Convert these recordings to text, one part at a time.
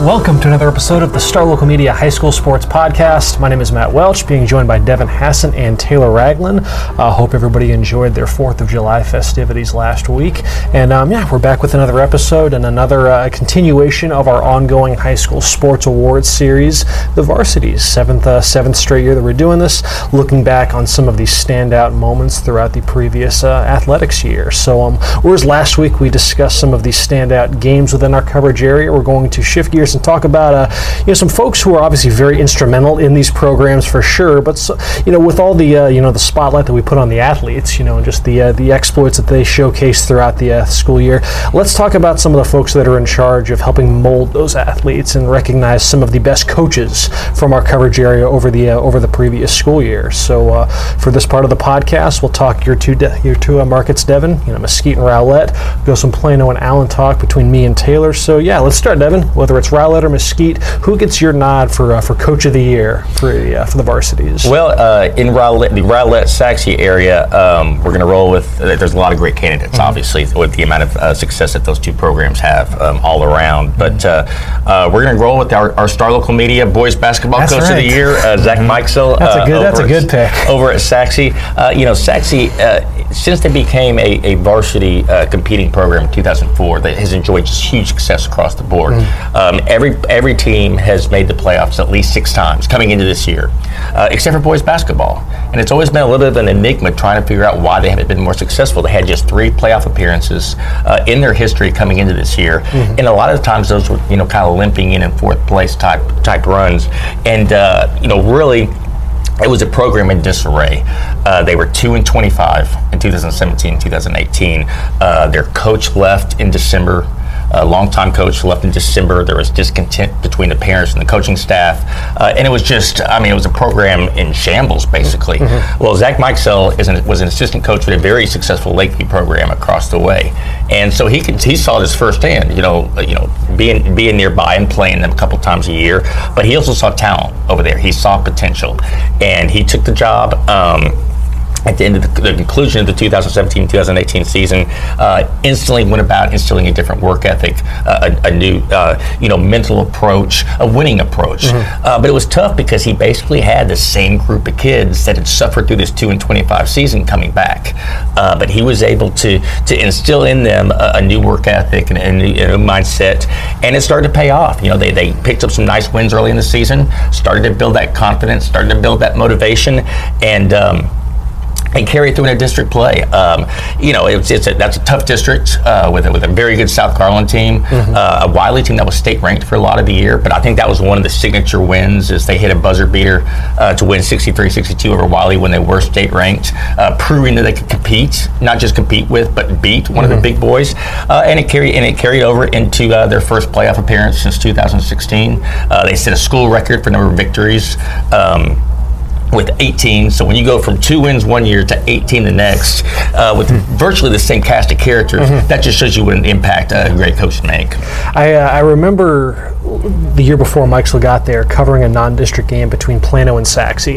Welcome to another episode of the Star Local Media High School Sports Podcast. My name is Matt Welch, being joined by Devin Hassan and Taylor Ragland. I uh, hope everybody enjoyed their 4th of July festivities last week. And um, yeah, we're back with another episode and another uh, continuation of our ongoing high school sports awards series, the Varsities. Seventh, uh, seventh straight year that we're doing this, looking back on some of these standout moments throughout the previous uh, athletics year. So, um, whereas last week we discussed some of these standout games within our coverage area, we're going to shift gears and talk about uh, you know some folks who are obviously very instrumental in these programs for sure. But so, you know, with all the uh, you know the spotlight that we put on the athletes, you know, and just the uh, the exploits that they showcase throughout the uh, school year, let's talk about some of the folks that are in charge of helping mold those athletes and recognize some of the best coaches from our coverage area over the uh, over the previous school year. So uh, for this part of the podcast, we'll talk your two de- your two markets, Devin, you know, Mesquite and Rowlett. Go some Plano and Allen talk between me and Taylor. So yeah, let's start, Devin. Whether it's Rowlett or Mesquite, who gets your nod for uh, for Coach of the Year for uh, for the varsities? Well, uh, in Rowlett, the Rowlett Sachse area, um, we're going to roll with. Uh, there's a lot of great candidates, mm-hmm. obviously, with the amount of uh, success that those two programs have um, all around. But uh, we're going to roll with our, our, star local media boys basketball that's coach right. of the year, Zach mm-hmm. Meixel. That's a good. that's a good pick. Over at Sachse, you know, Sachse since they became a, a varsity competing program in 2004, that has enjoyed just huge success across the board. Mm-hmm. Um, every every team has made the playoffs at least six times coming into this year, uh, except for boys basketball. And it's always been a little bit of an enigma trying to figure out why they haven't been more successful. They had just three playoff appearances uh, in their history coming into this year, mm-hmm. and a lot of times those were you know kind of limping in in fourth place type type runs, and uh, you know really it was a program in disarray. Uh, they were 2 and 25 in 2017, 2018. Uh, their coach left in December a longtime coach left in December. There was discontent between the parents and the coaching staff, uh, and it was just, I mean, it was a program in shambles, basically. Mm-hmm. Well, Zach Meixel is an, was an assistant coach with a very successful Lakeview program across the way, and so he could, he saw this firsthand. You know, you know, being being nearby and playing them a couple times a year, but he also saw talent over there. He saw potential, and he took the job. Um, at the end of the, the conclusion of the 2017-2018 season, uh, instantly went about instilling a different work ethic, uh, a, a, new, uh, you know, mental approach, a winning approach. Mm-hmm. Uh, but it was tough because he basically had the same group of kids that had suffered through this two and 25 season coming back. Uh, but he was able to to instill in them a, a new work ethic and a new, a new, mindset, and it started to pay off. You know, they they picked up some nice wins early in the season, started to build that confidence, started to build that motivation, and. Um, and carry it through in a district play. Um, you know, it's, it's a, that's a tough district uh, with, a, with a very good South Garland team, mm-hmm. uh, a Wylie team that was state ranked for a lot of the year. But I think that was one of the signature wins is they hit a buzzer beater uh, to win 63-62 over Wylie when they were state ranked, uh, proving that they could compete, not just compete with, but beat one mm-hmm. of the mm-hmm. big boys. Uh, and it carried and it carried over into uh, their first playoff appearance since 2016. they set a school record for number of victories. Um, with 18. So when you go from two wins one year to 18 the next, uh, with mm-hmm. virtually the same cast of characters, mm-hmm. that just shows you what an impact a great coach can make. I, uh, I remember the year before Meixel got there, covering a non-district game between Plano and Sachse,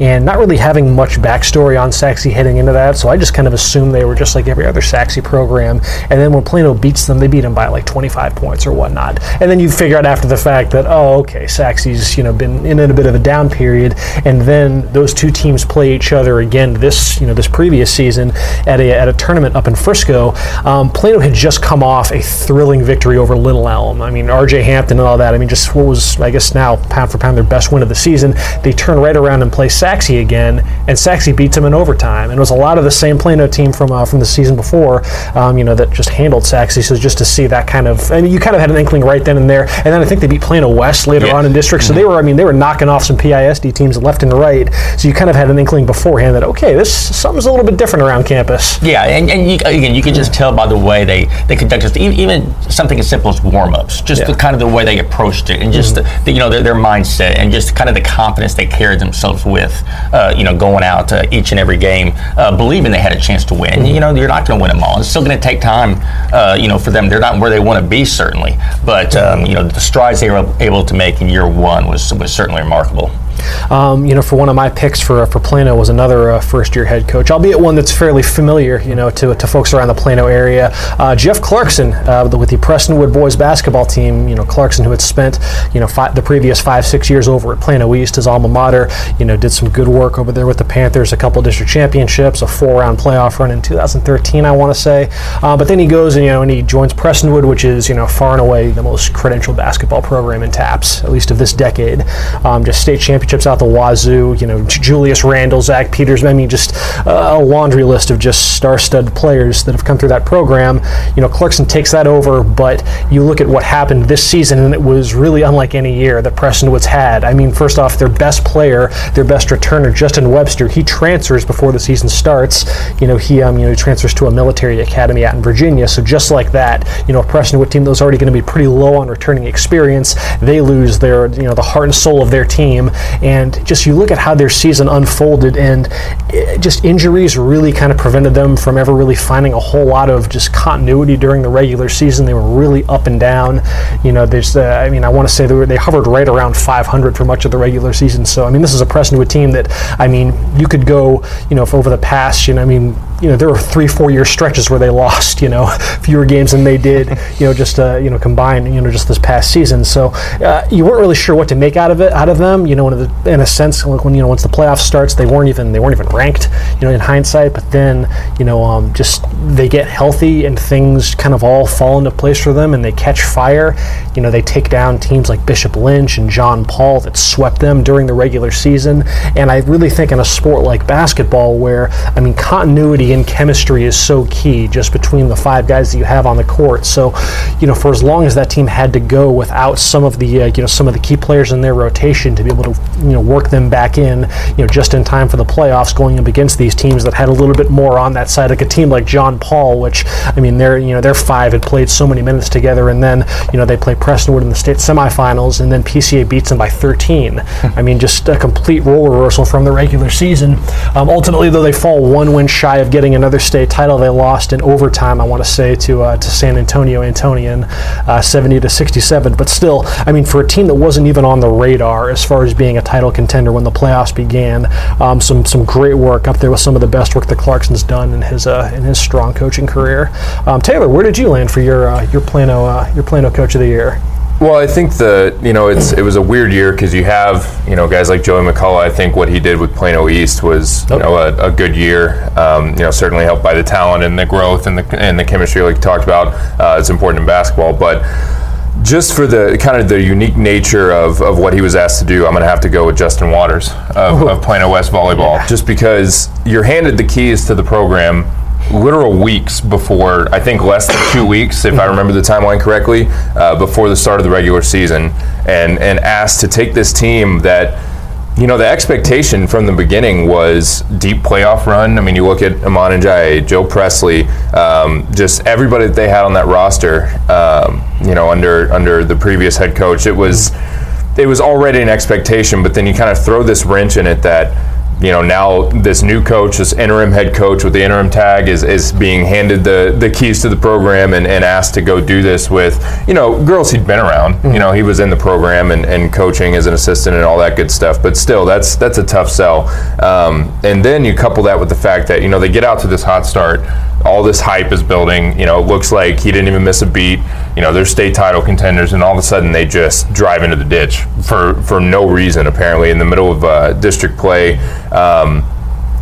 and not really having much backstory on Sachse heading into that. So I just kind of assumed they were just like every other Sachse program. And then when Plano beats them, they beat them by like 25 points or whatnot. And then you figure out after the fact that oh, okay, Sachse's you know been in a bit of a down period, and then those two teams play each other again this you know this previous season at a at a tournament up in Frisco. Um, Plano had just come off a thrilling victory over Little Elm. I mean, R.J. Hampton and all that that. I mean, just what was I guess now pound for pound their best win of the season. They turn right around and play Sachse again, and Sachse beats them in overtime. And it was a lot of the same Plano team from uh, from the season before, um, you know, that just handled Sachse. So just to see that kind of, I mean, you kind of had an inkling right then and there. And then I think they beat Plano West later Yeah. on in district. So they were, I mean, they were knocking off some PISD teams left and right. So you kind of had an inkling beforehand that okay, this something's a little bit different around campus. Yeah, and, and you, again, you can just tell by the way they, they conduct just even, even something as simple as warm ups, just Yeah. the kind of the way they approached it, and just the, the, you know their, their mindset, and just kind of the confidence they carried themselves with, uh, you know, going out uh, each and every game, uh, believing they had a chance to win. You know, you're not going to win them all. It's still going to take time, uh, you know, for them. They're not where they want to be certainly, but um, you know the strides they were able to make in year one was was certainly remarkable. Um, you know, for one of my picks for for Plano was another uh, first year head coach, albeit one that's fairly familiar, you know, to, to folks around the Plano area. Uh, Jeff Clarkson uh, with the Prestonwood boys basketball team. You know, Clarkson who had spent you know fi- the previous five six years over at Plano East, his alma mater. You know, did some good work over there with the Panthers, a couple district championships, a four round playoff run in 2013, I want to say. Uh, but then he goes and you know and he joins Prestonwood, which is you know far and away the most credentialed basketball program in TAPPS, at least of this decade. Um, just state championships out the wazoo. You know, Julius Randle, Zach Peters. I mean, just a laundry list of just star-stud players that have come through that program. You know, Clarkson takes that over, but you look at what happened this season, and it was really unlike any year that Prestonwood's had. I mean, first off, their best player, their best returner, Justin Webster, he transfers before the season starts. You know, he um, you know transfers to a military academy out in Virginia. So just like that, you know, a Prestonwood team that was already going to be pretty low on returning experience, they lose their you know the heart and soul of their team, and just you look at how their season unfolded, and just injuries really kind of prevented them from ever really finding a whole lot of just continuity during the regular season. They were really up and down. You know, there's uh, I mean, I want to say they were they hovered right around 500 for much of the regular season. So I mean, this is a Prestonwood team that I mean, you could go you know over the past you know I mean you know there were three four year stretches where they lost you know fewer games than they did you know just uh, you know combined you know just this past season. So uh, you weren't really sure what to make out of it out of them you know in a, in a sense like when you know once the playoff starts they weren't even they weren't even ranked you know in hindsight. But then you know um, just they get healthy and things kind of all fall into place for them and they catch fire. You know they take down teams like Bishop Lynch and John Paul that swept them during the regular season. And I really think in a sport like basketball where I mean continuity and chemistry is so key just between the five guys that you have on the court. So, you know, for as long as that team had to go without some of the uh, you know some of the key players in their rotation to be able to you know work them back in, you know, just in time for the playoffs, going up against these teams that had a little bit more on that side, like a team like John Paul, which I mean, they're you know their five had played so many minutes together, and then you know they play Prestonwood in the state semifinals, and then PCA beats them by 13. I mean, just a complete role reversal from the regular season. Um, ultimately, though, they fall one win shy of getting another state title. They lost in overtime, I want to say, to uh, to San Antonio Antonian, uh, 70 to 67. But still, I mean, for a team that wasn't even on the radar as far as being a title contender when the playoffs began, um, some some great work up there with some of the best work that Clarkson's done in his uh, in his strong coaching career. Um, Taylor, where did you land for your uh, your Plano uh, your Plano Coach of the Year? Well, I think the you know it's it was a weird year because you have you know guys like Joey McCullough. I think what he did with Plano East was you know a, a good year. Um, you know certainly helped by the talent and the growth and the and the chemistry like you talked about. Uh, it's important in basketball, but just for the kind of the unique nature of, of what he was asked to do, I'm going to have to go with Justin Waters of, of Plano West Volleyball, just because you're handed the keys to the program literal weeks before, I think less than two weeks, if I remember the timeline correctly, uh, before the start of the regular season, and and asked to take this team that. You know, the expectation from the beginning was deep playoff run. I mean, you look at Amon and Jai, Joe Presley, um, just everybody that they had on that roster. Um, you know, under under the previous head coach, it was it was already an expectation. But then you kind of throw this wrench in it that you know now this new coach, this interim head coach with the interim tag, is, is being handed the, the keys to the program and, and asked to go do this with you know girls he'd been around. You know he was in the program and, and coaching as an assistant and all that good stuff. But still, that's that's a tough sell. Um, and then you couple that with the fact that you know they get out to this hot start. All this hype is building. You know, it looks like he didn't even miss a beat. You know, they're state title contenders, and all of a sudden they just drive into the ditch for for no reason apparently in the middle of uh, district play. Um,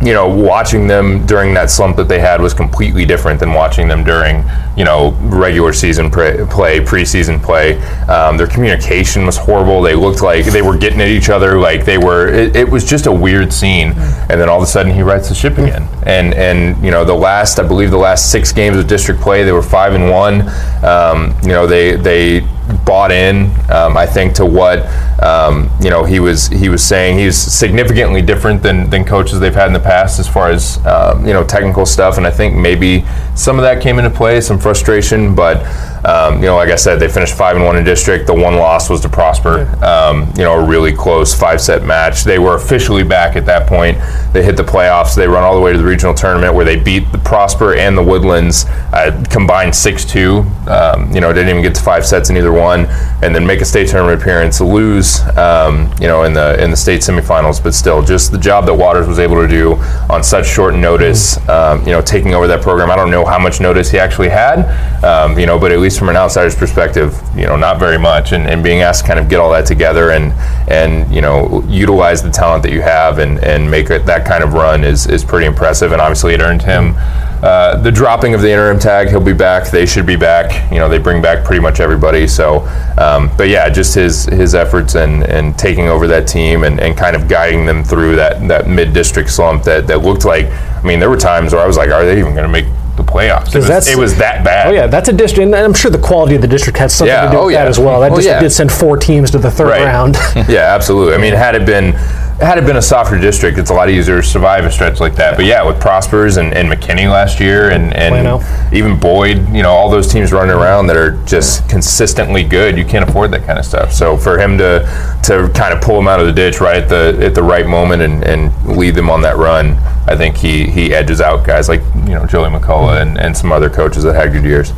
you know, watching them during that slump that they had was completely different than watching them during, you know, regular season pre- play, preseason play. Um, their communication was horrible. They looked like they were getting at each other, like they were. It, it, was just a weird scene. And then all of a sudden, he writes the ship again. And and you know, the last, I believe, the last six games of district play, they were five and one. Um, you know, they they bought in. Um, I think to what um, you know he was he was saying. He's significantly different than, than coaches they've had in the past as far as um, you know technical stuff. And I think maybe some of that came into play, some frustration. But um, you know, like I said, they finished five and one in district. The one loss was to Prosper. Um, you know, a really close five set match. They were officially back at that point. They hit the playoffs. They run all the way to the regional tournament where they beat the Prosper and the Woodlands uh, combined six two. Um, you know, didn't even get to five sets in either one, and then make a state tournament appearance, lose, um, you know, in the in the state semifinals. But still, just the job that Waters was able to do on such short notice, um, you know, taking over that program. I don't know how much notice he actually had, um, you know, but at least from an outsider's perspective, you know, not very much. And, and being asked to kind of get all that together and and you know utilize the talent that you have and and make it, that kind of run is is pretty impressive. And obviously, it earned him. Uh, the dropping of the interim tag, he'll be back. They should be back. You know, they bring back pretty much everybody. So, um, but yeah, just his his efforts and, and taking over that team and, and kind of guiding them through that that mid district slump that, that looked like. I mean, there were times where I was like, are they even going to make the playoffs? It was, it was, that bad. Oh yeah, that's a district, and I'm sure the quality of the district had something yeah. to do oh, with yeah. that as well. That oh, district yeah. did send four teams to the third right. round. yeah, absolutely. I mean, had it been had it been a softer district, it's a lot easier to survive a stretch like that. But yeah, with Prospers and, and McKinney last year, and, and even Boyd, you know, all those teams running around that are just consistently good, you can't afford that kind of stuff. So for him to to kind of pull them out of the ditch right at the at the right moment and, and lead them on that run, I think he he edges out guys like you know Joey McCullough and, and some other coaches that had good years.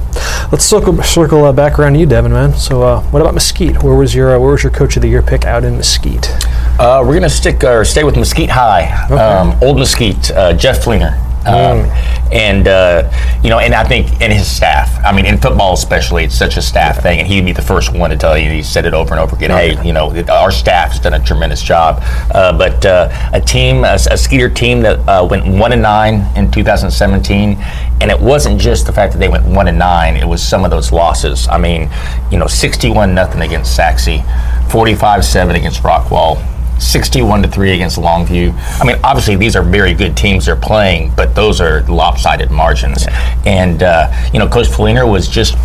Let's circle circle uh, back around to you, Devin, man. So uh, what about Mesquite? Where was your uh, where was your coach of the year pick out in Mesquite? Uh, we're gonna stick or stay with Mesquite High, okay. um, Old Mesquite, uh, Jeff Fleener. Um, mm. And uh, you know, and I think and his staff. I mean, in football especially, it's such a staff yeah. thing, and he'd be the first one to tell you. He said it over and over again. Okay. Hey, you know, our staff has done a tremendous job. Uh, but uh, a team, a, a, Skeeter team that uh, went one and nine in 2017, and it wasn't just the fact that they went one and nine. It was some of those losses. I mean, you know, 61 nothing against Sachse, 45 seven against Rockwall. 61 to 3 against Longview. I mean, obviously, these are very good teams they're playing, but those are lopsided margins. Yeah. And, uh, you know, Coach Fleener was just,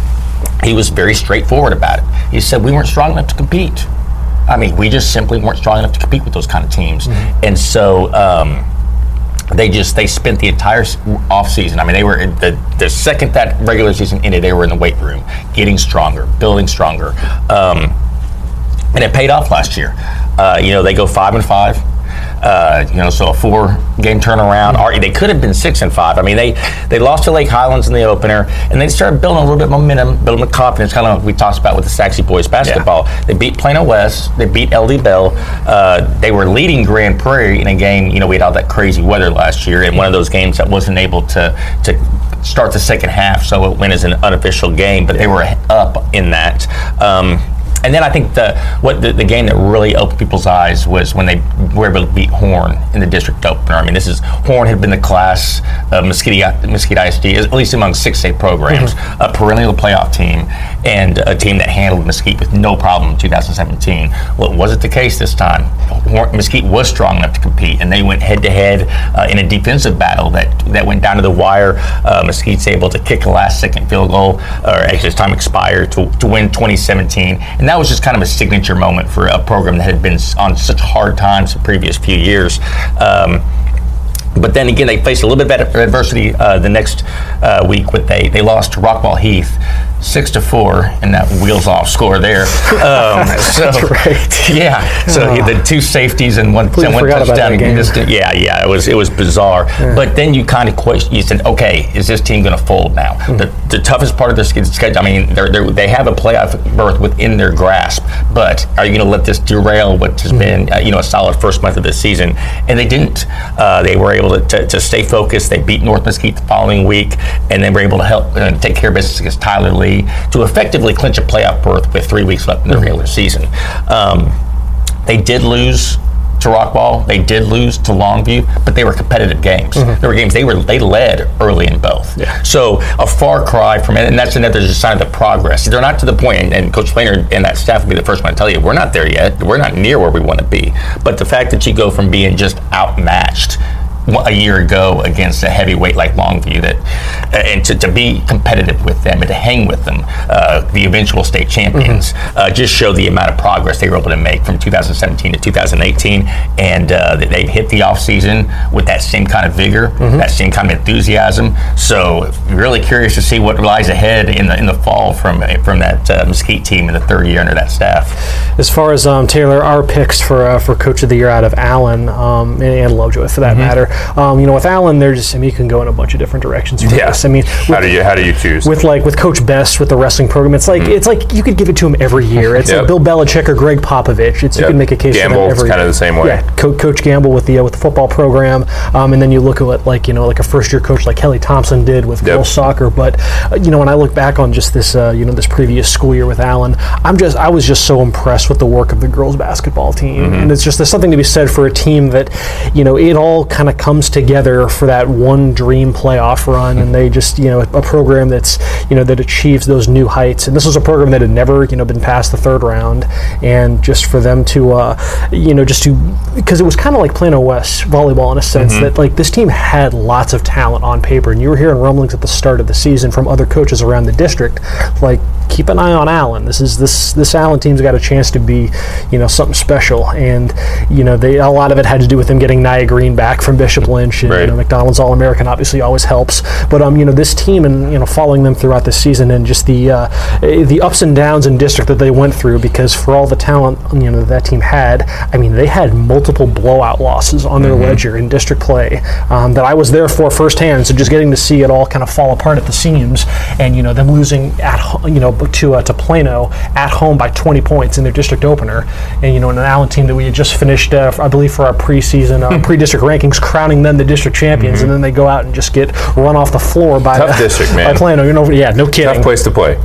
he was very straightforward about it. He said, We weren't strong enough to compete. I mean, we just simply weren't strong enough to compete with those kind of teams. Mm-hmm. And so, um, they just they spent the entire off season. I mean, they were the the second that regular season ended, they were in the weight room, getting stronger, building stronger. Um, and it paid off last year. Uh, you know, they go five and five. Uh, you know, so a four-game turnaround. Mm-hmm. They could have been six and five. I mean, they they lost to Lake Highlands in the opener, and they started building a little bit of momentum, building the confidence, kind of like we talked about with the Sachse boys basketball. Yeah. They beat Plano West. They beat LD Bell. Uh, they were leading Grand Prairie in a game. You know, we had all that crazy weather last year, and one of those games that wasn't able to to start the second half, so it went as an unofficial game. But they were up in that. Um, and then I think the what the, the, game that really opened people's eyes was when they were able to beat Horn in the district opener. I mean, this is Horn had been the class of Mesquite, Mesquite ISD, at least among six state programs, mm-hmm. a perennial playoff team, and a team that handled Mesquite with no problem in 2017. Well, wasn't the case this time. Horn, Mesquite was strong enough to compete, and they went head to head in a defensive battle that that went down to the wire. Uh, Mesquite's able to kick a last second field goal, or actually, time expired to, to win 2017. And that was just kind of a signature moment for a program that had been on such hard times the previous few years. Um, but then again, they faced a little bit of adversity uh, the next uh, week. With they they lost to Rockwall Heath six to four and that wheels off score there. Um, so, That's right. Yeah. So oh. the two safeties and one, and one touchdown. yeah, yeah. It was it was bizarre. Yeah. But then you kind of question. You said, okay, is this team going to fold now? Mm-hmm. The, the toughest part of their schedule. I mean, they're, they're, they have a playoff berth within their grasp. But are you going to let this derail what has mm-hmm. been uh, you know a solid first month of the season? And they didn't. Uh, they were able to, to, to, stay focused. They beat North Mesquite the following week, and they were able to help uh, take care of business against Tyler Lee to effectively clinch a playoff berth with three weeks left in the mm-hmm. regular season. Um, they did lose to Rockwall. They did lose to Longview, but they were competitive games. Mm-hmm. There were games they were they led early in both. Yeah. So a far cry from it, and that's another sign of the progress. They're not to the point, and, and Coach Fleener and that staff will be the first one to tell you we're not there yet. We're not near where we want to be. But the fact that you go from being just outmatched a year ago against a heavyweight like Longview that uh, and to, to be competitive with them and to hang with them uh, the eventual state champions mm-hmm. uh, just show the amount of progress they were able to make from 2017 to 2018 and uh, they've hit the off season with that same kind of vigor mm-hmm. that same kind of enthusiasm so really curious to see what lies ahead in the in the fall from from that uh, Mesquite team in the third year under that staff as far as um, Taylor our picks for uh, for coach of the year out of Allen um, and, and Lovejoy for that mm-hmm. matter um, you know, with Allen, there's I mean, you can go in a bunch of different directions. Yes. This. I mean, with, how do you how do you choose? With like with Coach Best with the wrestling program, it's like mm. it's like you could give it to him every year. It's yep. like Bill Belichick or Gregg Popovich. It's yep. you can make a case Gamble, for every kind of the same way. Yeah, Co- Coach Gamble with the uh, with the football program, um, and then you look at what like you know like a first year coach like Kelly Thompson did with yep. girls soccer. But uh, you know when I look back on just this uh, you know this previous school year with Allen, I'm just I was just so impressed with the work of the girls basketball team, mm-hmm. and it's just there's something to be said for a team that you know it all kind of comes together for that one dream playoff run, and they just you know a program that's you know that achieves those new heights. And this was a program that had never you know been past the third round, and just for them to uh, you know just to because it was kind of like Plano West volleyball in a sense mm-hmm. that like this team had lots of talent on paper, and you were hearing rumblings at the start of the season from other coaches around the district, like keep an eye on Allen. This is this this Allen team's got a chance to be you know something special, and you know they a lot of it had to do with them getting Nia Green back from Bishop Lynch and right. you know, McDonald Donald's All American obviously always helps. But um, you know, this team and you know, following them throughout the season and just the uh, the ups and downs in district that they went through, because for all the talent you know that team had, I mean, they had multiple blowout losses on their mm-hmm. ledger in district play um, that I was there for firsthand. So just getting to see it all kind of fall apart at the seams, and you know, them losing at you know to uh, to Plano at home by 20 points in their district opener, and you know, an Allen team that we had just finished, uh, I believe, for our preseason uh, pre-district rankings, crowning them the district champions mm-hmm. and then they go out and just get run off the floor by tough district man. By Plano, you know, yeah, no kidding. Tough place to play.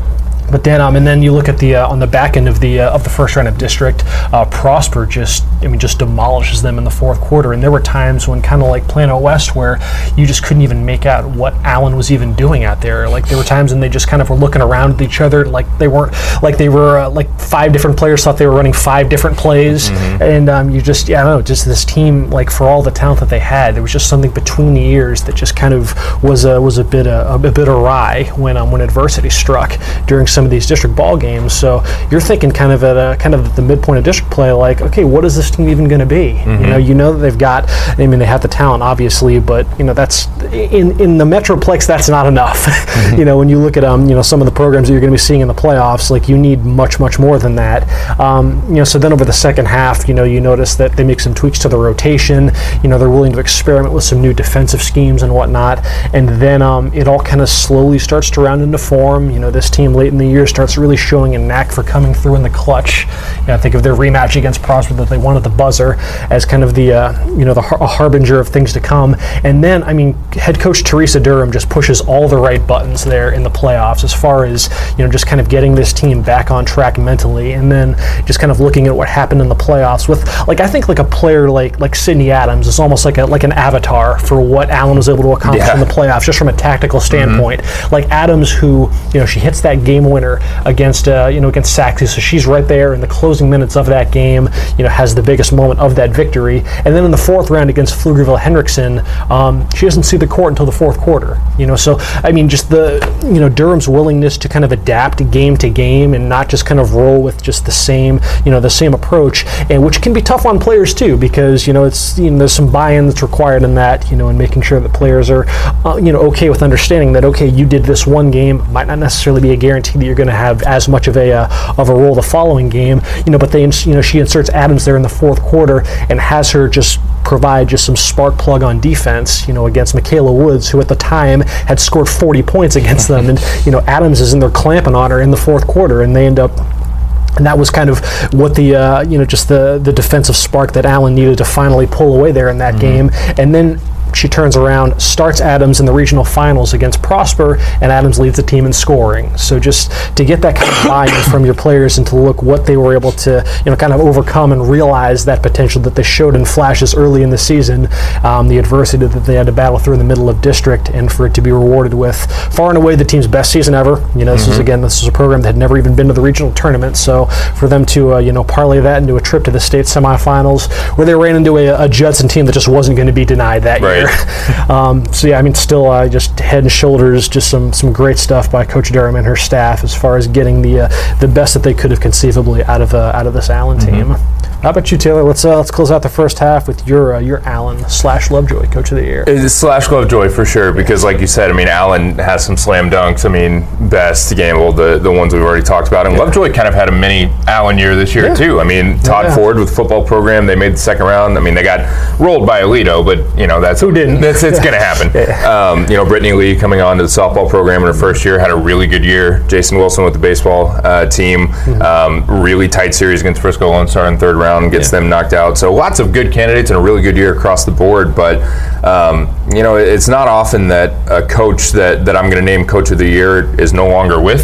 But then, um, and then you look at the uh, on the back end of the uh, of the first round of district, uh, Prosper just I mean just demolishes them in the fourth quarter. And there were times when kind of like Plano West where you just couldn't even make out what Allen was even doing out there. Like there were times when they just kind of were looking around at each other, like they weren't like they were uh, like five different players thought they were running five different plays, mm-hmm. and um, you just yeah I don't know just this team like for all the talent that they had, there was just something between the ears that just kind of was a was a bit a, a bit awry when um, when adversity struck during some of these district ball games. So you're thinking kind of at a kind of the midpoint of district play, like, okay, what is this team even going to be? Mm-hmm. You know, you know that they've got. I mean, they have the talent, obviously, but you know that's in in the metroplex. That's not enough. Mm-hmm. you know, when you look at um, you know, some of the programs that you're going to be seeing in the playoffs, like you need much much more than that. Um, you know, so then over the second half, you know, you notice that they make some tweaks to the rotation. You know, they're willing to experiment with some new defensive schemes and whatnot, and then um, it all kind of slowly starts to round into form. You know, this team late in the year starts really showing a knack for coming through in the clutch. You know, I think of their rematch against Prosper that they won at the buzzer as kind of the uh, you know the har- harbinger of things to come. And then, I mean, head coach Teresa Durham just pushes all the right buttons there in the playoffs as far as you know just kind of getting this team back on track mentally, and then just kind of looking at what happened in the playoffs with like I think like a player like like Sydney Adams is almost like a like an avatar for what Allen was able to accomplish yeah. in the playoffs just from a tactical standpoint. Mm-hmm. Like Adams, who you know she hits that game winner against uh, you know against Sachse. So she's right there in the closing minutes of that game. You know has the biggest moment of that victory. And then in the fourth round against Pflugerville Hendrickson, um, she doesn't see the court until the fourth quarter. You know, so I mean, just the you know Durham's willingness to kind of adapt game to game and not just kind of roll with just the same you know the same approach, and which can be tough on players too because you know it's you know there's some buy-in that's required in that you know and making sure that players are uh, you know okay with understanding that okay you did this one game might not necessarily be a guarantee you're going to have as much of a uh, of a role the following game. You know, but they you know she inserts Adams there in the fourth quarter and has her just provide just some spark plug on defense, you know, against Michaela Woods, who at the time had scored 40 points against them. And, you know, Adams is in there clamping on her in the fourth quarter, and they end up and that was kind of what the uh, you know just the the defensive spark that Allen needed to finally pull away there in that mm-hmm. game. And then she turns around, starts Adams in the regional finals against Prosper, and Adams leads the team in scoring. So just to get that kind of buy-in from your players and to look what they were able to, you know, kind of overcome and realize that potential that they showed in flashes early in the season, um, the adversity that they had to battle through in the middle of district, and for it to be rewarded with far and away the team's best season ever. You know, this mm-hmm. was again, this was a program that had never even been to the regional tournament. So for them to, uh, you know, parlay that into a trip to the state semifinals, where they ran into a, a Judson team that just wasn't going to be denied that right. year. um, so yeah, I mean, still uh, just head and shoulders, just some some great stuff by Coach Durham and her staff as far as getting the uh, the best that they could have conceivably out of uh, out of this Allen mm-hmm. team. How about you, Taylor? Let's uh, let's close out the first half with your uh, your Allen slash Lovejoy Coach of the Year. It's slash Lovejoy for sure because, like you said, I mean Allen has some slam dunks. I mean, best gamble the the ones we've already talked about, and yeah. Lovejoy kind of had a mini Allen year this year yeah. too. I mean, Todd yeah. Ford with football program, they made the second round. I mean, they got rolled by Aledo, but you know that's who didn't. That's it's going to happen. um, you know, Brittany Lee coming on to the softball program in her first year had a really good year. Jason Wilson with the baseball uh, team, mm-hmm. um, really tight series against Frisco Lone Star in third round, gets them knocked out. So lots of good candidates and a really good year across the board. But um, you know, it's not often that a coach that, that I'm going to name coach of the year is no longer with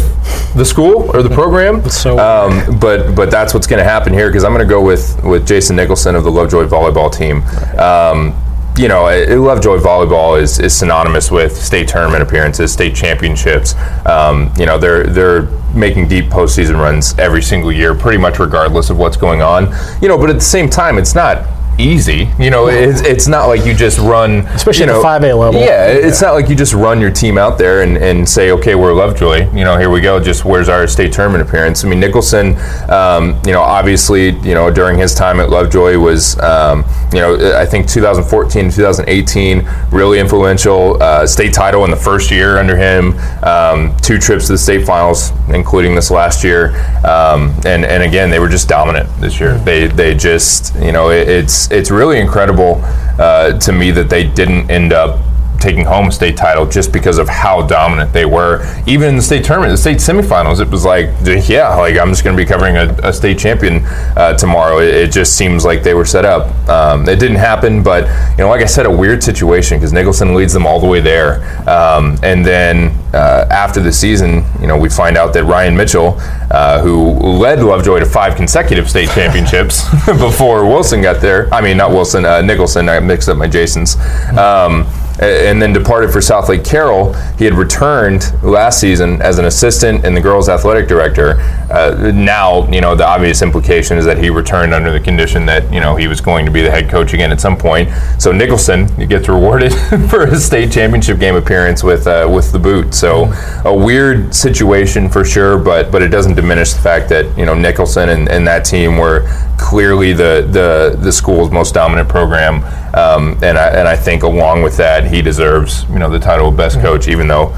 the school or the program. So, um, but but that's what's going to happen here because I'm going to go with with Jason Nicholson of the Lovejoy volleyball team. Um, you know, Lovejoy volleyball is, is synonymous with state tournament appearances, state championships. Um, you know, they're they're making deep postseason runs every single year, pretty much regardless of what's going on. You know, but at the same time, it's not easy. You know, it's, it's not like you just run, especially you know, at the 5A level. Yeah, it's not like you just run your team out there and, and say, okay, we're Lovejoy. You know, here we go. Just where's our state tournament appearance? I mean, Nicholson, um, you know, obviously, you know, during his time at Lovejoy was, um, you know, I think 2014 2018, really influential. Uh, state title in the first year under him, um, two trips to the state finals, including this last year. Um, and, and again, they were just dominant this year. They, they just, you know, it, it's, it's really incredible uh, to me that they didn't end up taking home a state title just because of how dominant they were. Even in the state tournament, the state semifinals, it was like, yeah, like I'm just going to be covering a, a state champion uh, tomorrow. It, it, just seems like they were set up. Um, it didn't happen, but you know, like I said, a weird situation because Nicholson leads them all the way there, um, and then uh, after the season, you know, we find out that Ryan Mitchell, uh, who led Lovejoy to five consecutive state championships before Wilson got there. I mean, not Wilson, uh, Nicholson. I mixed up my Jasons. Um, and then departed for Southlake Carroll. He had returned last season as an assistant and the girls' athletic director. Uh, now, you know, the obvious implication is that he returned under the condition that you know he was going to be the head coach again at some point. So Nicholson gets rewarded for his state championship game appearance with uh, with the boot. So a weird situation for sure, but but it doesn't diminish the fact that you know Nicholson and, and that team were clearly the the the school's most dominant program. Um, and I and I think along with that, he deserves you know the title of best coach, even though,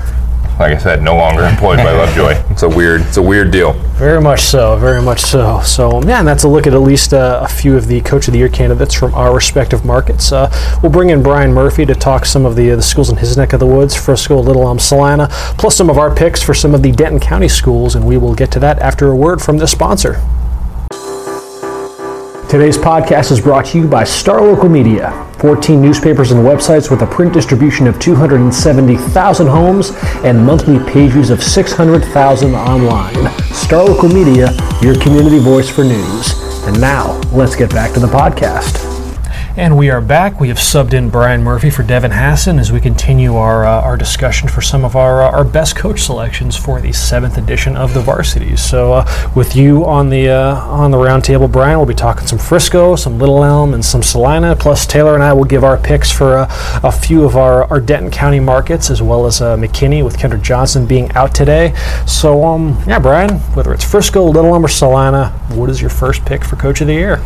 like I said, no longer employed by Lovejoy. It's a weird it's a weird deal. Very much so, very much so. So yeah, and that's a look at at least uh, a few of the coach of the year candidates from our respective markets. Uh, we'll bring in Brian Murphy to talk some of the uh, the schools in his neck of the woods, Frisco, Little Elm, Celina, plus some of our picks for some of the Denton County schools, and we will get to that after a word from the sponsor. Today's podcast is brought to you by Star Local Media. 14 newspapers and websites with a print distribution of 270,000 homes and monthly page views of 600,000 online. Star Local Media, your community voice for news. And now, let's get back to the podcast. And we are back. We have subbed in Brian Murphy for Devin Hassan as we continue our uh, our discussion for some of our uh, our best coach selections for the seventh edition of the Varsities. So, uh, with you on the uh, on the roundtable, Brian, we'll be talking some Frisco, some Little Elm, and some Celina. Plus, Taylor and I will give our picks for uh, a few of our, our Denton County markets, as well as uh, McKinney with Kendra Johnson being out today. So, um, yeah, Brian, whether it's Frisco, Little Elm, or Celina, what is your first pick for Coach of the Year?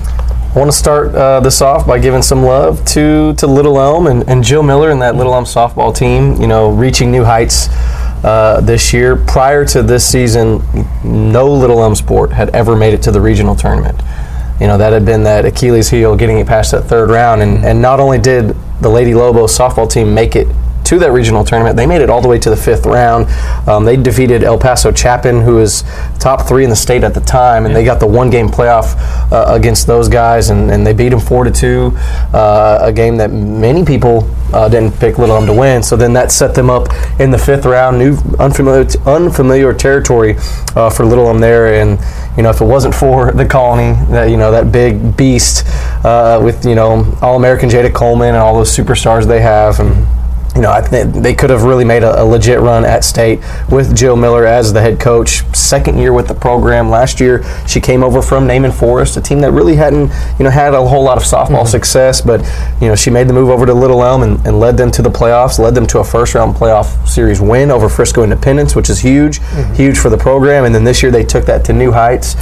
I want to start uh, this off by giving some love to, to Little Elm and, and Jill Miller and that Little Elm softball team, you know, reaching new heights uh, this year. Prior to this season, no Little Elm sport had ever made it to the regional tournament. You know, that had been that Achilles heel getting it past that third round. And, and not only did the Lady Lobos softball team make it to that regional tournament. They made it all the way to the fifth round. Um, they defeated El Paso Chapin, who was top three in the state at the time, and they got the one game playoff uh, against those guys, and, and they beat them four to two, uh, a game that many people uh, didn't pick Little Elm to win. So then that set them up in the fifth round, new unfamiliar unfamiliar territory uh, for Little Elm there, and you know if it wasn't for the colony, that you know that big beast uh, with you know All American Jada Coleman and all those superstars they have, and you know, I think they could have really made a, a, legit run at state with Jill Miller as the head coach. Second year with the program. Last year, she came over from Naaman Forest, a team that really hadn't, you know, had a whole lot of softball mm-hmm. success. But you know, she made the move over to Little Elm and, and, led them to the playoffs. Led them to a first round playoff series win over Frisco Independence, which is huge, mm-hmm. huge for the program. And then this year they took that to new heights,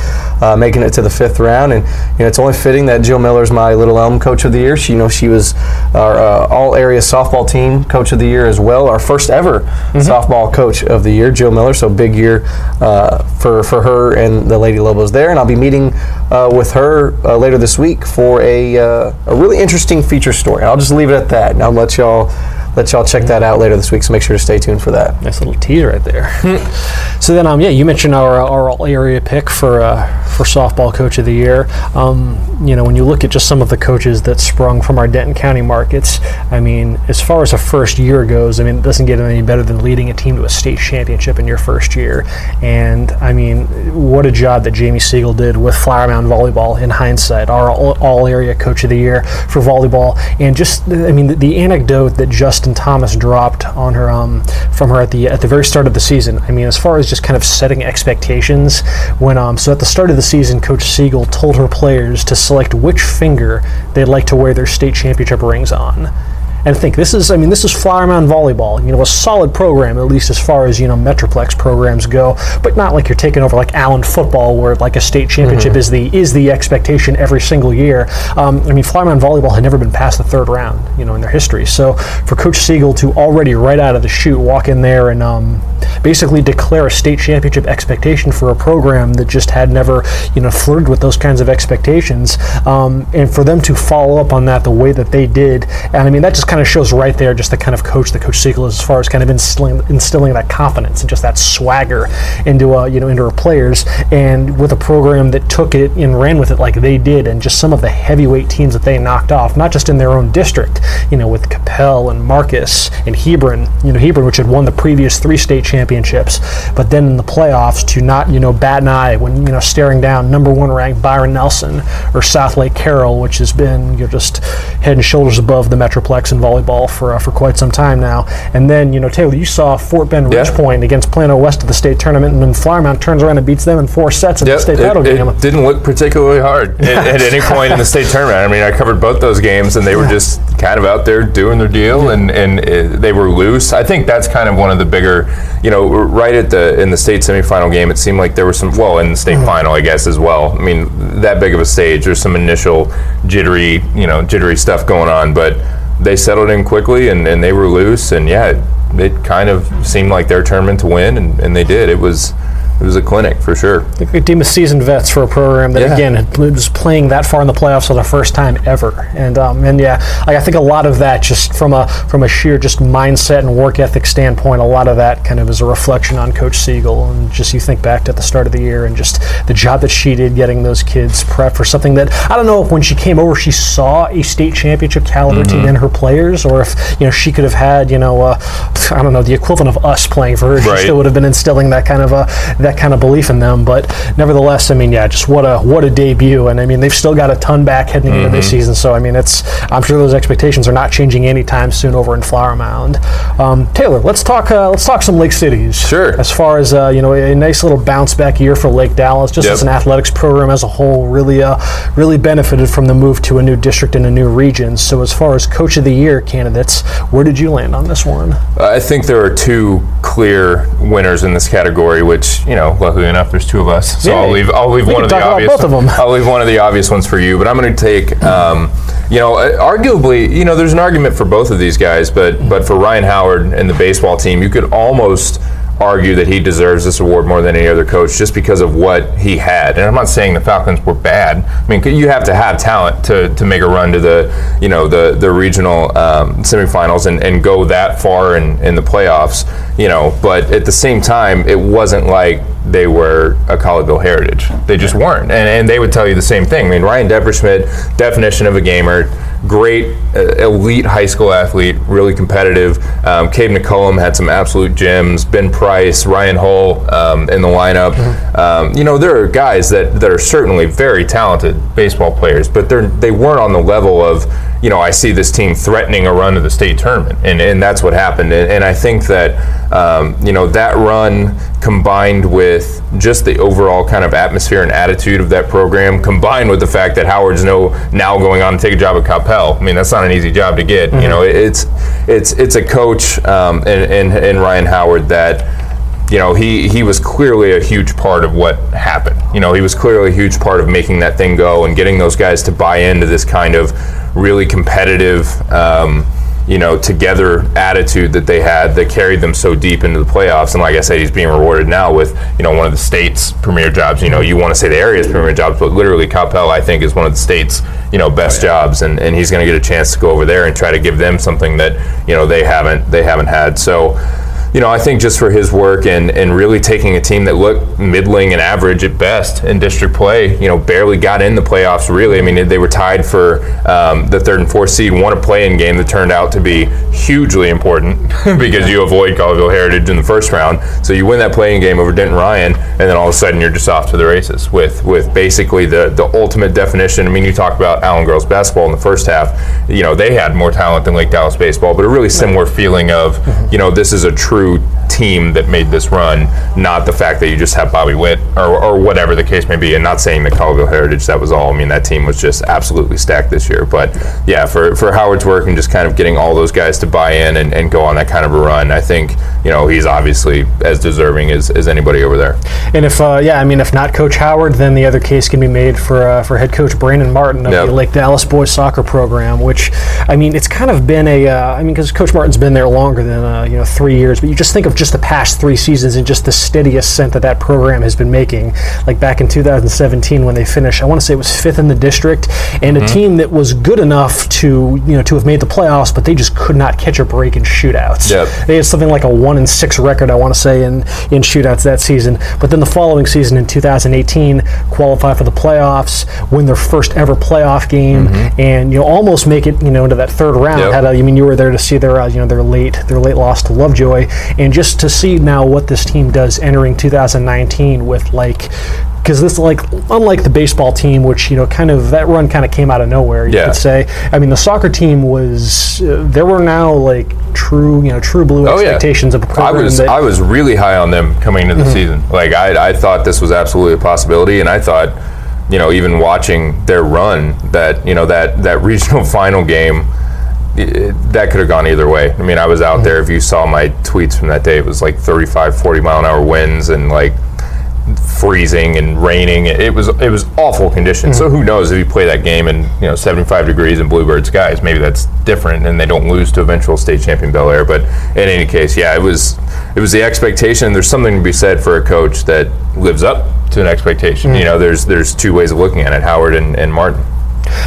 uh, making it to the fifth round. And you know, it's only fitting that Jill Miller is my Little Elm coach of the year. She, you know, she was our uh, all area softball team coach Coach of the Year as well. Our first ever mm-hmm. softball Coach of the Year, Jill Miller. So big year uh, for for her and the Lady Lobos there. And I'll be meeting uh, with her uh, later this week for a uh, a really interesting feature story. I'll just leave it at that. And I'll let y'all let y'all check that out later this week. So make sure to stay tuned for that. Nice little teaser right there. so then, um, yeah, you mentioned our our all area pick for uh, for softball coach of the year. Um, you know, when you look at just some of the coaches that sprung from our Denton County markets, I mean, as far as a first year goes, I mean, it doesn't get any better than leading a team to a state championship in your first year. And I mean, what a job that Jamie Siegel did with Flower Mound Volleyball in hindsight, our all, all area coach of the year for volleyball. And just, I mean, the, the anecdote that Justin Thomas dropped on her um, from her at the at the very start of the season. I mean, as far as just kind of setting expectations, when um, so at the start of the season, Coach Siegel told her players to select which finger they'd like to wear their state championship rings on and think this is I mean this is Flower Mound volleyball. You know a solid program at least as far as you know Metroplex programs go but not like you're taking over like Allen football where like a state championship mm-hmm. is the is the expectation every single year. Um, I mean Flower Mound volleyball had never been past the third round you know in their history. So for Coach Siegel to already right out of the chute walk in there and um, basically declare a state championship expectation for a program that just had never you know flirted with those kinds of expectations um, and for them to follow up on that the way that they did and I mean that just kind kind of shows right there just the kind of coach that Coach Siegel is as far as kind of instilling, instilling that confidence and just that swagger into uh, you know into our players, and with a program that took it and ran with it like they did, and just some of the heavyweight teams that they knocked off, not just in their own district, you know, with Coppell and Marcus and Hebron, you know, Hebron which had won the previous three state championships, but then in the playoffs to not you know bat an eye when you know staring down number one ranked Byron Nelson or Southlake Carroll, which has been you know just head and shoulders above the Metroplex and volleyball for uh, for quite some time now. And then you know Taylor, you saw Fort Bend Ridge yeah. Point against Plano West of the state tournament, and then Flower Mound turns around and beats them in four sets in yep, the state title game. It didn't look particularly hard at, at, any point in the state tournament. I mean, I covered both those games, and they were just kind of out there doing their deal, yeah. and and it, they were loose. I think that's kind of one of the bigger, you know, right at the in the state semifinal game, it seemed like there was some well in the state mm-hmm. final, I guess as well. I mean, that big of a stage, there's some initial jittery, you know, jittery stuff going on, but they settled in quickly and, and they were loose and yeah it, it kind of seemed like their tournament to win and, and they did. It was it was a clinic for sure. A team of seasoned vets for a program that yeah. again was playing that far in the playoffs for the first time ever, and um, and yeah, like I think a lot of that just from a from a sheer just mindset and work ethic standpoint, a lot of that kind of is a reflection on Coach Siegel, and just you think back to the start of the year and just the job that she did getting those kids prep for something that I don't know if when she came over she saw a state championship caliber mm-hmm. team in her players, or if you know she could have had you know uh, I don't know the equivalent of us playing for her, she right. still would have been instilling that kind of a that kind of belief in them. But nevertheless, I mean, yeah, just what a what a debut, and I mean they've still got a ton back heading mm-hmm. into this season. So I mean, it's I'm sure those expectations are not changing anytime soon over in Flower Mound. Um, Taylor, let's talk uh, let's talk some Lake cities. Sure. As far as uh, you know, a nice little bounce back year for Lake Dallas, just yep. as an athletics program as a whole, really uh, really benefited from the move to a new district and a new region. So as far as coach of the year candidates, where did you land on this one? I think there are two clear winners in this category, which you know, luckily enough, there's two of us. So I'll leave I'll leave one of the obvious. Both of them. I'll leave one of the obvious ones for you, but I'm going to take. Um, you know, uh, arguably, you know, there's an argument for both of these guys, but but for Ryan Howard and the baseball team, you could almost argue that he deserves this award more than any other coach just because of what he had. And I'm not saying the Falcons were bad. I mean, you have to have talent to, to make a run to the you know the the regional um, semifinals and, and go that far in, in the playoffs. You know, but at the same time, it wasn't like they were a Colleyville heritage. They just weren't, and, and they would tell you the same thing. I mean, Ryan Depperschmidt, definition of a gamer, great uh, elite high school athlete, really competitive. Um, Cade McCullum had some absolute gems. Ben Price, Ryan Hull um, in the lineup. Mm-hmm. Um, you know, there are guys that, that are certainly very talented baseball players, but they're they weren't on the level of you know I see this team threatening a run to the state tournament, and, and that's what happened. And, and I think that um, you know that run combined with just the overall kind of atmosphere and attitude of that program, combined with the fact that Howard's no now going on to take a job at Coppell. I mean, that's not an easy job to get. Mm-hmm. You know, it's it's it's a coach um, in, in, in Ryan Howard that you know, he, he was clearly a huge part of what happened. You know, he was clearly a huge part of making that thing go and getting those guys to buy into this kind of really competitive, um, you know, together attitude that they had that carried them so deep into the playoffs. And like I said, he's being rewarded now with, you know, one of the state's premier jobs. You know, you want to say the area's premier jobs, but literally Coppell, I think, is one of the state's, you know, best oh, yeah. jobs. And, and he's going to get a chance to go over there and try to give them something that, you know, they haven't, they haven't had. So, you know, I think just for his work and, and really taking a team that looked middling and average at best in district play, you know, barely got in the playoffs really. I mean, they were tied for um, the third and fourth seed, won a play-in game that turned out to be hugely important because you avoid Colleyville Heritage in the first round. So you win that play-in game over Denton Ryan, and then all of a sudden you're just off to the races with with basically the, the ultimate definition. I mean, you talk about Allen girls basketball in the first half. You know, they had more talent than Lake Dallas baseball, but a really similar feeling of, you know, this is a true true team that made this run, not the fact that you just have Bobby Witt or, or whatever the case may be. And not saying the Colleyville Heritage, that was all. I mean, that team was just absolutely stacked this year. But yeah, for, for Howard's work and just kind of getting all those guys to buy in and, and go on that kind of a run, I think, you know, he's obviously as deserving as, as anybody over there. And if, uh, yeah, I mean, if not Coach Howard, then the other case can be made for, uh, for head coach Brandon Martin of yep. the Lake Dallas boys soccer program, which, I mean, it's kind of been a, uh, I mean, because Coach Martin's been there longer than, uh, you know, three years, but you just think of just the past three seasons and just the steady ascent that that program has been making. Like back in 2017 when they finished, I want to say it was fifth in the district, and mm-hmm. a team that was good enough to you know to have made the playoffs, but they just could not catch a break in shootouts. Yep. They had something like a one and six record, I want to say, in in shootouts that season. But then the following season in 2018, qualify for the playoffs, win their first ever playoff game, mm-hmm. and you know almost make it you know into that third round. Yep. Had a, I mean you were there to see their uh, you know their late their late loss to Lovejoy, and just just to see now what this team does entering 2019 with like because this like unlike the baseball team which you know kind of that run kind of came out of nowhere you yeah. could say i mean the soccer team was uh, there were now like true you know true blue oh, expectations yeah. of a program i was that, i was really high on them coming into the mm-hmm. season like I, I thought this was absolutely a possibility and i thought you know even watching their run that you know that that regional final game that could have gone either way. I mean, I was out mm-hmm. there. If you saw my tweets from that day, it was like 35, 40 mile an hour winds and like freezing and raining. It was it was awful conditions. Mm-hmm. So who knows if you play that game in you know 75 degrees and bluebird skies, maybe that's different and they don't lose to eventual state champion Bel Air. But in any case, yeah, it was it was the expectation. There's something to be said for a coach that lives up to an expectation. Mm-hmm. You know, there's there's two ways of looking at it, Howard and, and Martin.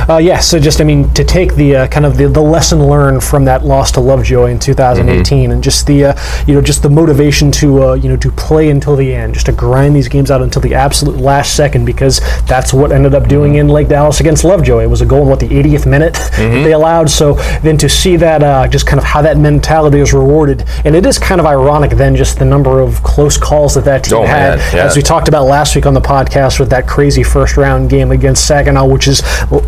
Uh, yeah, so just I mean to take the uh, kind of the, the lesson learned from that loss to Lovejoy in 2018, mm-hmm. and just the uh, you know just the motivation to uh, you know to play until the end, just to grind these games out until the absolute last second, because that's what ended up doing in Lake Dallas against Lovejoy. It was a goal in what the 80th minute mm-hmm. they allowed. So then to see that uh, just kind of how that mentality is rewarded, and it is kind of ironic then just the number of close calls that that team oh, had, yeah. as we talked about last week on the podcast with that crazy first round game against Saginaw, which is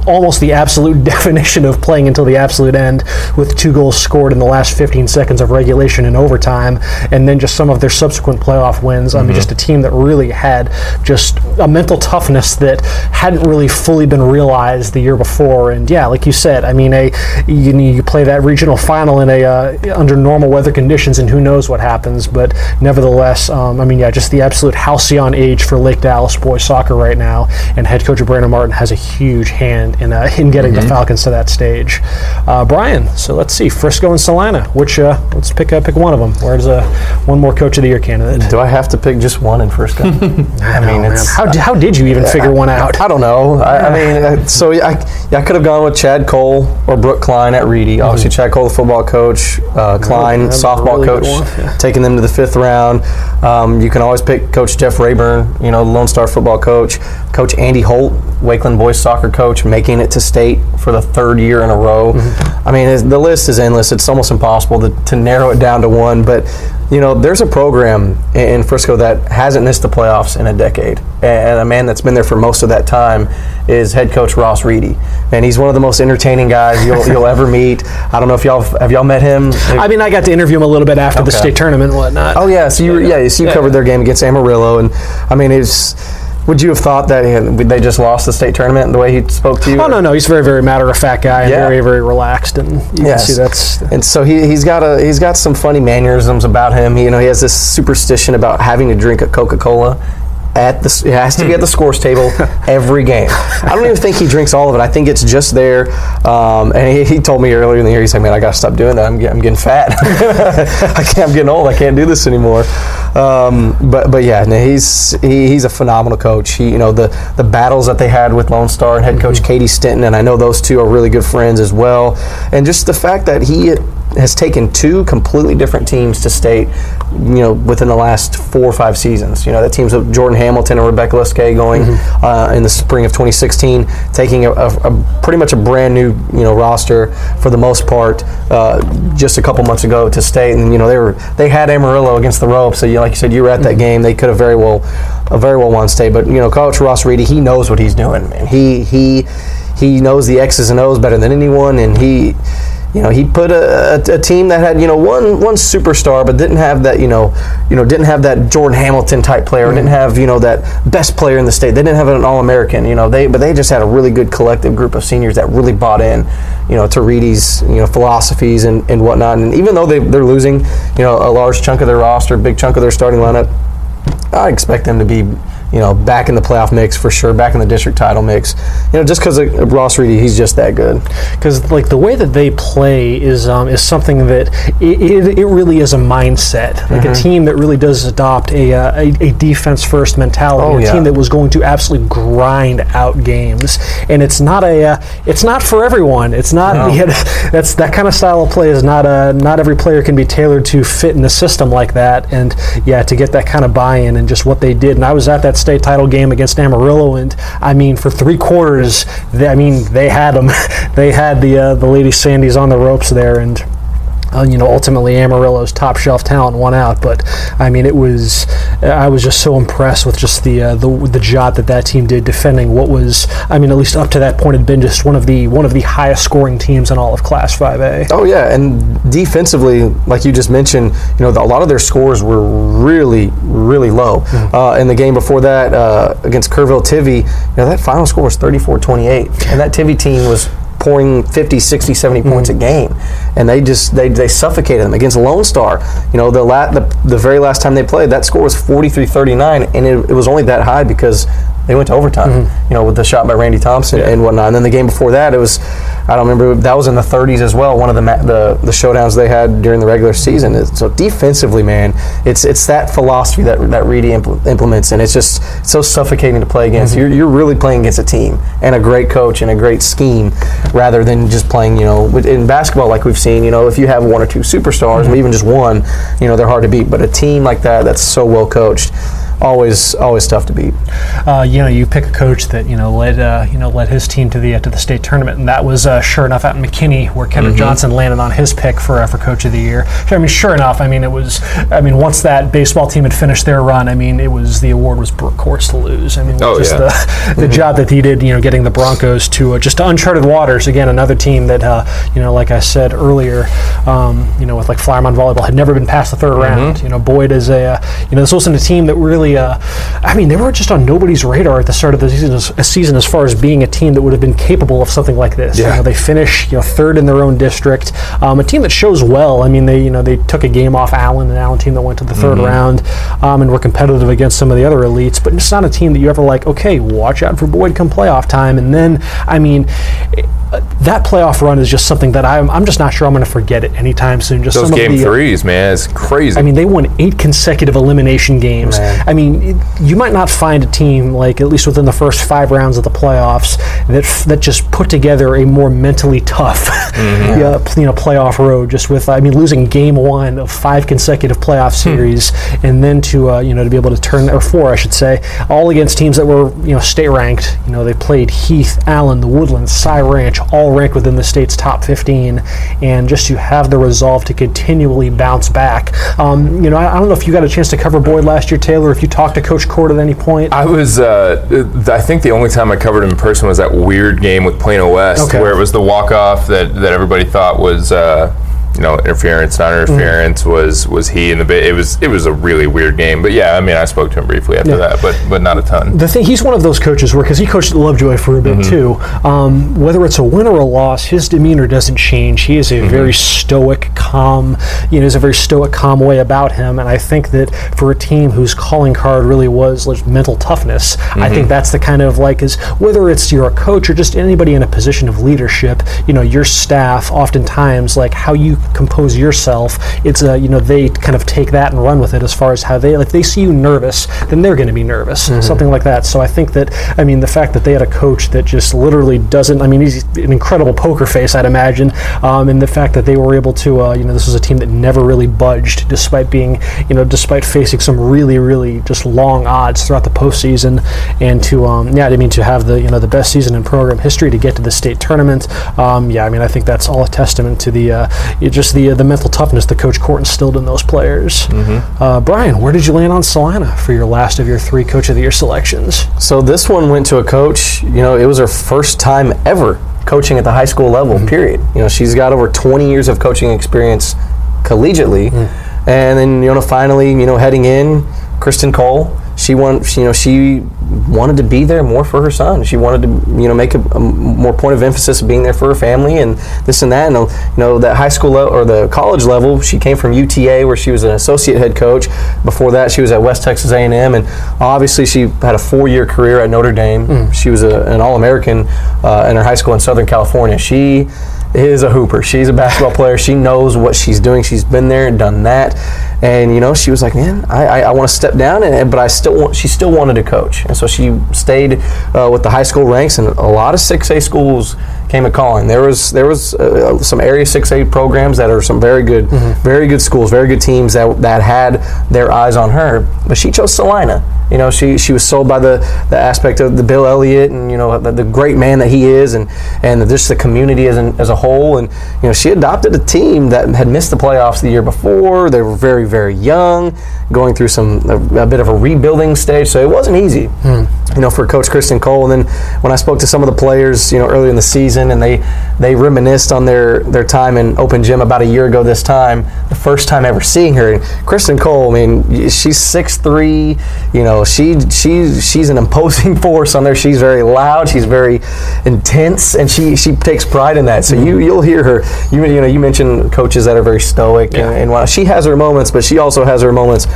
almost the absolute definition of playing until the absolute end with two goals scored in the last 15 seconds of regulation and overtime, and then just some of their subsequent playoff wins. Mm-hmm. I mean, mm-hmm. just a team that really had just a mental toughness that hadn't really fully been realized the year before. And yeah, like you said, I mean, a you, you play that regional final in a uh, under normal weather conditions, and who knows what happens. But nevertheless, um, I mean, yeah, just the absolute halcyon age for Lake Dallas boys soccer right now, and head coach Brandon Martin has a huge hand significant in uh, in getting the Falcons to that stage. Uh, Brian, so let's see, Frisco and Celina. Which uh, let's pick uh, pick one of them. Where's uh, one more Coach of the Year candidate? Do I have to pick just one in Frisco? I mean, how, how did you even figure one out? I don't know. I, I mean, uh, so I, yeah, I could have gone with Chad Cole or Brooke Klein at Reedy. Obviously, Chad Cole, the football coach, uh, Klein, softball really coach, yeah. taking them to the fifth round. Um, you can always pick Coach Jeff Rayburn, you know, Lone Star football coach. Coach Andy Holt, Wakeland boys soccer coach, making it to state for the third year in a row. Mm-hmm. I mean, the list is endless. It's almost impossible to, to narrow it down to one. But you know, there's a program in, Frisco that hasn't missed the playoffs in a decade, and a man that's been there for most of that time is head coach Ross Reedy. And he's one of the most entertaining guys you'll, you'll ever meet. I don't know if y'all have y'all met him. I mean, I got to interview him a little bit after the state tournament and whatnot. Oh yeah, so you yeah, so you covered their game against Amarillo, and I mean, it's. Would you have thought that he- they just lost the state tournament the way he spoke to you? Oh no, no, he's a very, very matter of fact guy and Yeah. very, very relaxed, and you Yes. can see that's and so he, he's got a he's got some funny mannerisms about him. He, you know, he has this superstition about having to drink a Coca Cola. At the, it has to be at the scores table every game. I don't even think he drinks all of it. I think it's just there. Um, and he, he told me earlier in the year, he's like, "Man, I got to stop doing that. I'm, get, I'm getting fat. I can't. I'm getting old. I can't do this anymore." Um, but but yeah, no, he's he, he's a phenomenal coach. He you know the the battles that they had with Lone Star and head coach Katie Stinton, and I know those two are really good friends as well. And just the fact that he has taken two completely different teams to state, you know, within the last four or five seasons. You know, that teams of Jordan Hamilton and Rebecca Liskay going uh, in the spring of 2016, taking a, a, a pretty much a brand new, you know, roster for the most part uh, just a couple months ago to state, and you know they were they had Amarillo against the ropes. So you, know, like you said, you were at that game. They could have very well, uh, very well won state. But you know, Coach Ross Reedy, he knows what he's doing, man. He he he knows the X's and O's better than anyone, and he you know, he put a, a, a team that had you know one one superstar, but didn't have that you know you know didn't have that Jordan Hamilton type player, mm-hmm. didn't have you know that best player in the state. They didn't have an All American, you know. They but they just had a really good collective group of seniors that really bought in, you know, to Reedy's you know philosophies and, and whatnot. And even though they they're losing, you know, a large chunk of their roster, a big chunk of their starting lineup, I expect them to be, you know, back in the playoff mix for sure, back in the district title mix. You know, just because of Ross Reedy, he's just that good. because like the way that they play is um, is something that it, it, it really is a mindset like Mm-hmm. a team that really does adopt a, uh, a, a defense first mentality Oh, a yeah. team that was going to absolutely grind out games and it's not a uh, it's not for everyone it's not No. that's that kind of style of play is not a not every player can be tailored to fit in the system like that and yeah to get that kind of buy-in and just what they did and I was at that state title game against Amarillo and I mean for three quarters they, I mean they had them they had the uh, the lady Sandies on the ropes there and uh, you know, ultimately Amarillo's top shelf talent won out, but I mean, it was I was just so impressed with just the uh, the the job that that team did defending what was I mean, at least up to that point had been just one of the one of the highest scoring teams in all of Class 5A. Oh yeah, and defensively, like you just mentioned, you know, the, a lot of their scores were really, really low. Uh, in the game before that, uh, against Kerrville Tivy, you know, that final score was 34-28, and that Tivy team was pouring 50, 60, 70 points a mm-hmm. game, and they just they, they suffocated them against Lone Star. You know, the, la- the the very last time they played, that score was 43-39, and it, it was only that high because they went to overtime. Mm-hmm. You know, with the shot by Randy Thompson and whatnot. And then the game before that, it was I don't remember that was in the 30s as well. One of the ma- the, the showdowns they had during the regular season. It's- So defensively, man, it's it's that philosophy that that Reedy impl- implements, and it's just so suffocating to play against. Mm-hmm. You're, you're really playing against a team and a great coach and a great scheme, rather than just playing. You know, in basketball, like we've seen, you know, if you have one or two superstars, mm-hmm. or even just one, you know, they're hard to beat. But a team like that, that's so well coached. Always, always tough to beat. uh, you know, you pick a coach that you know led uh, you know led his team to the uh, to the state tournament, and that was uh, sure enough out in McKinney, where Kendrick Johnson landed on his pick for uh, for coach of the year. I mean, sure enough, I mean it was. I mean, once that baseball team had finished their run, I mean, it was the award was Brooke Courts to lose. I mean, Oh, just yeah. the the job that he did, you know, getting the Broncos to uh, just to uncharted waters. Again, another team that uh, you know, like I said earlier, um, you know, with like Flower Mound volleyball had never been past the 3rd round. You know, Boyd is a uh, you know this wasn't a team that really really, uh, I mean, they were just on nobody's radar at the start of the season, as, season as far as being a team that would have been capable of something like this. Yeah. You know, they finish you know third in their own district. Um, a team that shows well. I mean, they you know they took a game off Allen, an Allen team that went to the 3rd round, um, and were competitive against some of the other elites. But it's not a team that you ever like. Okay, watch out for Boyd come playoff time. And then, I mean. it- that playoff run is just something that I'm, I'm just not sure I'm going to forget it anytime soon. Just Those some game of the, uh, threes, man, it's crazy. I mean, they won eight consecutive elimination games. Man. I mean, it- you might not find a team like at least within the first five rounds of the playoffs that that just put together a more mentally tough, yeah, you know, playoff road. Just with, I mean, losing game one of five consecutive playoff series, and then to uh, you know to be able to turn or four, I should say, all against teams that were you know state ranked. You know, they played Heath, Allen, the Woodlands, Cy Ranch, all rank within the state's top 15, and just to have the resolve to continually bounce back. Um, you know, I, I don't know if you got a chance to cover Boyd last year, Taylor. If you talked to Coach Court at any point. I was, uh, I think the only time I covered him in person was that weird game with Plano West, Okay. where it was the walk off that, that everybody thought was, uh, you know, interference, not Mm-hmm. interference. Was was he in the bit? It was it was a really weird game. But yeah, I mean, I spoke to him briefly after Yeah. that, but but not a ton. the thing he's one of those coaches where because he coached Lovejoy for a bit Mm-hmm. too um, whether it's a win or a loss his demeanor doesn't change he is a Mm-hmm. very stoic calm you know there's a very stoic calm way about him and I think that for a team whose calling card really was like mental toughness I Mm-hmm. think that's the kind of like is whether it's you're a coach or just anybody in a position of leadership you know your staff oftentimes like how you compose yourself it's a you know they kind of take that and run with it as far as how they like they see you nervous then they're going to be nervous something like that. So i think that i mean the fact that they had a coach that just literally doesn't i mean he's an incredible poker face i'd imagine um, and the fact that they were able to uh, you know this was a team that never really budged despite being you know despite facing some really really just long odds throughout the postseason and to um, yeah i mean to have the you know the best season in program history to get to the state tournament. Um, yeah i mean i think that's all a testament to the uh, just the uh, the mental toughness that coach court instilled in those players uh, brian where did you land on Celina for your last of your three coach of the year selections So this one went to a coach. You know, it was her first time ever coaching at the high school level. Period. You know, she's got over 20 years of coaching experience collegiately, and then you know, finally, you know, heading in, Kristen Cole. She want, you know, she wanted to be there more for her son. She wanted to, you know, make a, a more point of emphasis of being there for her family and this and that. And you know, that high school le- or the college level, she came from UTA where she was an associate head coach. Before that, she was at West Texas A&M, and obviously she had a four-year career at Notre Dame. She was a, an All-American uh, in her high school in Southern California. She is a hooper. She's a basketball player. She knows what she's doing. She's been there and done that. And you know, she was like, "Man, I, I, I want to step down," and, but I still want. She still wanted to coach, and so she stayed uh, with the high school ranks. And a lot of six A schools came a calling. There was there was uh, some area six A programs that are some very good, very good schools, very good teams that that had their eyes on her. But she chose Celina. You know, she she was sold by the, the aspect of the Bill Elliott and you know the, the great man that he is, and and just the community as an, as a whole. And you know, she adopted a team that had missed the playoffs the year before. They were very very young, going through some a, a bit of a rebuilding stage. So it wasn't easy, hmm. You know, for Coach Kristen Cole. And then when I spoke to some of the players, you know, early in the season, and they they reminisced on their their time in open gym about a year ago this time, the first time ever seeing her. And Kristen Cole, I mean, she's six three. You know, she she she's an imposing force on there. She's very loud. She's very intense, and she she takes pride in that. So you mm-hmm. you'll hear her. You you know you mentioned coaches that are very stoic, and, and while she has her moments, but she also has her moments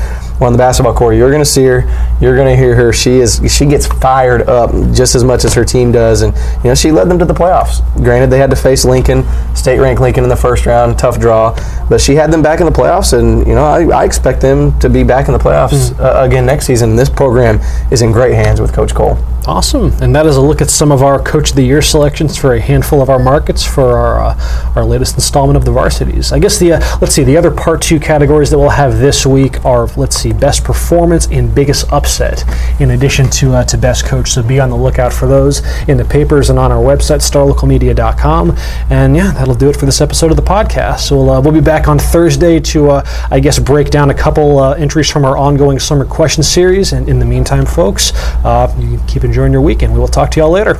on the basketball court. You're going to see her. You're going to hear her. She is. She gets fired up just as much as her team does, and you know she led them to the playoffs. Granted, they had to face Lincoln, state ranked Lincoln in the first round, tough draw, but she had them back in the playoffs, and you know I, I expect them to be back in the playoffs uh, again next season. This program is in great hands with Coach Cole. Awesome, and that is a look at some of our Coach of the Year selections for a handful of our markets for our uh, our latest installment of the varsities. I guess the uh, let's see the other part two categories that we'll have this week are let's see best performance and biggest upset, in addition to uh, to best coach. So be on the lookout for those in the papers and on our website starlocalmedia.com. And yeah, that'll do it for this episode of the podcast. So we'll, uh, we'll be back on Thursday to uh, I guess break down a couple uh, entries from our ongoing summer question series. And in the meantime, folks, uh, you keep enjoying your weekend. We will talk to y'all later.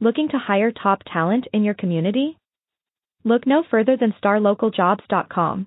Looking to hire top talent in your community? Look no further than starlocaljobs.com.